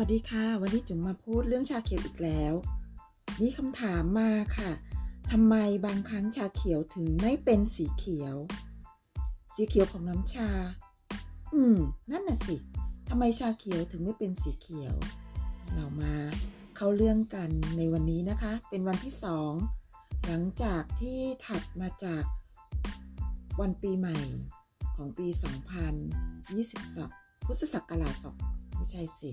วัสดีค่ะ วันนี้จุ๋มมาพูดเรื่องชาเขียวอีกแล้วมีคำถามมาค่ะทำไมบางครั้งชาเขียวถึงไม่เป็นสีเขียว สีเขียวของน้ำชา อืม นั่นน่ะสิทำไมชาเขียวถึงไม่เป็นสีเขียว เรามาเข้าเรื่องกันในวันนี้นะคะ เป็นวันที่สองหลังจากที่ถัดมาจากวันปีใหม่ของปี 2022 พุทธศักราช2ไม่ใช่สิ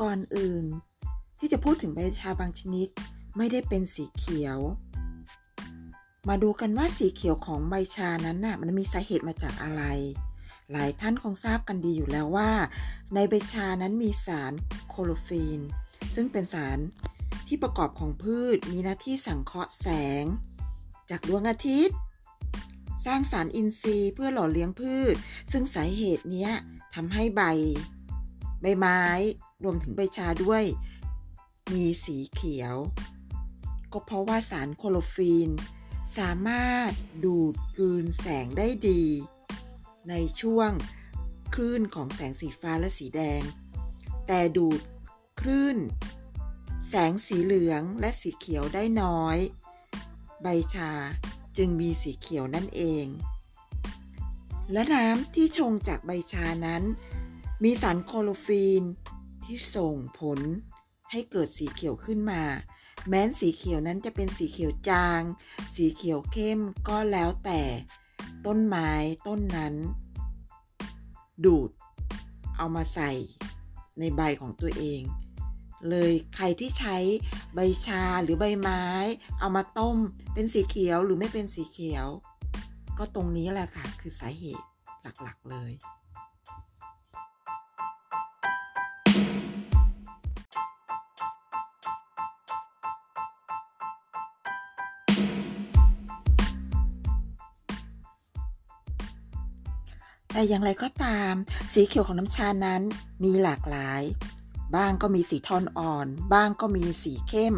ก่อนอื่น ที่จะพูดถึงใบชาบางชนิดไม่ได้เป็นสีเขียว มาดูกันว่าสีเขียวของใบชานั้นน่ะมันมีสาเหตุมาจากอะไร หลายท่านคงทราบกันดีอยู่แล้วว่า ในใบชานั้นมีสารโคโลฟีน ซึ่งเป็นสารที่ประกอบของพืชมีหน้าที่สังเคราะห์แสง จากดวงอาทิตย์ สร้างสารอินทรีย์เพื่อหล่อเลี้ยงพืช ซึ่งสาเหตุนี้ทำให้ใบ ใบไม้ รวมถึงใบชาด้วย มีสีเขียว ก็เพราะว่าสารโคโลฟีน สามารถดูดกลืนแสงได้ดี ในช่วงคลื่นของแสงสีฟ้าและสีแดง แต่ดูดคลื่น แสงสีเหลืองและสีเขียวได้น้อย ใบชาจึงมีสีเขียวนั่นเอง และน้ำที่ชงจากใบชานั้น มีสารโคโลฟีน ที่ส่งผลให้เกิดสีเขียวขึ้นมา แม้นสีเขียวนั้นจะเป็นสีเขียวจาง สีเขียวเข้มก็แล้วแต่ ต้นไม้ต้นนั้น ดูด เอามาใส่ในใบของตัวเอง เลยใครที่ใช้ใบชาหรือใบไม้ เอามาต้มเป็นสีเขียวหรือไม่เป็นสีเขียว ก็ตรงนี้แหละค่ะ คือสาเหตุหลักๆเลย แต่อย่างไรก็ตาม สีเขียวของน้ำชานั้นมีหลากหลาย บ้างก็มีสีทอนอ่อน บ้างก็มีสีเข้ม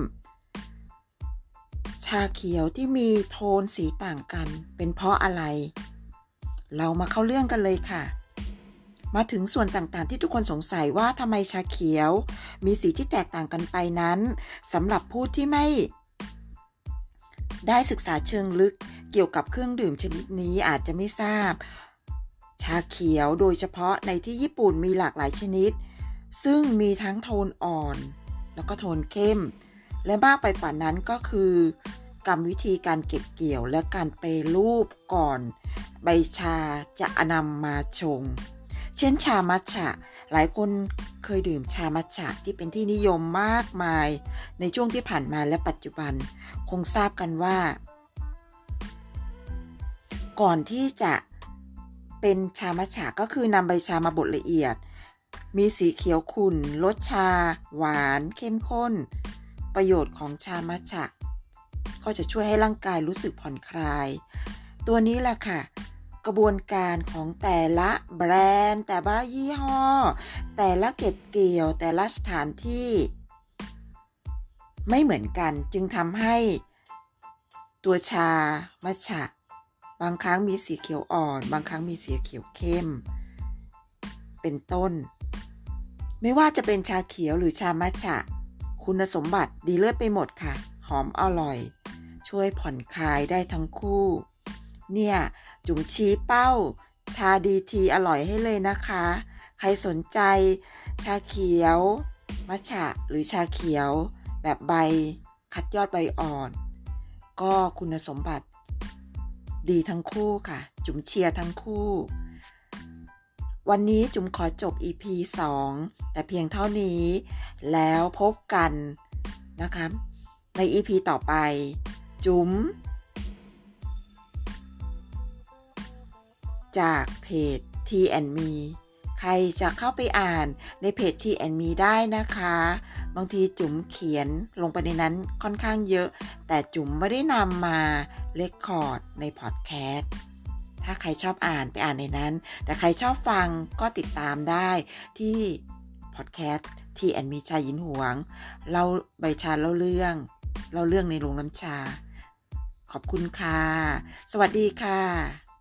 ชาเขียวที่มีโทนสีต่างกัน เป็นเพราะอะไร เรามาเข้าเรื่องกันเลยค่ะ มาถึงส่วนต่างๆ ที่ทุกคนสงสัยว่าทำไมชาเขียว มีสีที่แตกต่างกันไปนั้นสำหรับผู้ที่ไม่ได้ศึกษาเชิงลึกเกี่ยวกับเครื่องดื่มชนิดนี้อาจจะไม่ทราบ ชาเขียวโดยเฉพาะในที่ญี่ปุ่นมีหลากหลายชนิด ซึ่งมีทั้งโทนอ่อน แล้วก็โทนเข้ม และมากไปกว่านั้นก็คือกรรมวิธีการเก็บเกี่ยวและการไปรูปก่อน ใบชาจะนำมาชง เช่นชามัทฉะ หลายคนเคยดื่มชามัทฉะที่เป็นที่นิยมมากมาย ในช่วงที่ผ่านมาและปัจจุบัน คงทราบกันว่า ก่อนที่จะ เป็นชามัทฉะก็คือนำใบชามาบดละเอียด มีสีเขียวขุ่นรสชา หวาน เข้มข้น ประโยชน์ของชามัทฉะก็จะช่วยให้ร่างกายรู้สึกผ่อนคลาย ตัวนี้แหละค่ะ กระบวนการของแต่ละแบรนด์ แต่ละยี่ห้อ แต่ละเก็บเกี่ยว แต่ละสถานที่ ไม่เหมือนกันจึงทำให้ตัวชามัทฉะ บางครั้งมีสีเขียวอ่อน บางครั้งมีสีเขียวเข้ม เป็นต้น ไม่ว่าจะเป็นชาเขียวหรือชามัทฉะ คุณสมบัติดีเลิศไปหมดค่ะ หอมอร่อย ช่วยผ่อนคลายได้ทั้งคู่ เนี่ย จุ๋มชี้เป้า ชาดีทีอร่อยให้เลยนะคะ ใครสนใจ ชาเขียว มัทฉะหรือชาเขียว แบบใบคัดยอดใบอ่อน ก็คุณสมบัติ ดีทั้งคู่ค่ะ จุ๋มเชียร์ทั้งคู่ วันนี้จุ๋มขอจบ EP 2 แต่เพียงเท่านี้ แล้วพบกันนะคะใน EP ต่อไป จุ๋มจากเพจ T and Me ใครจะเข้าไปอ่านในเพจ T and Me ได้นะคะ บางทีจุ๋มเขียนลงไปในนั้นค่อนข้างเยอะ แต่จุ๋มไม่ได้นำมาเลคคอร์ดในพอดแคสต์ถ้าใครชอบอ่านไปอ่านในนั้น แต่ใครชอบฟังก็ติดตามได้ที่พอดแคสต์ที่แอนมีชายินหวง เราใบชาเล่าเรื่องเล่าเรื่องในโรงน้ำชา ขอบคุณค่ะ สวัสดีค่ะ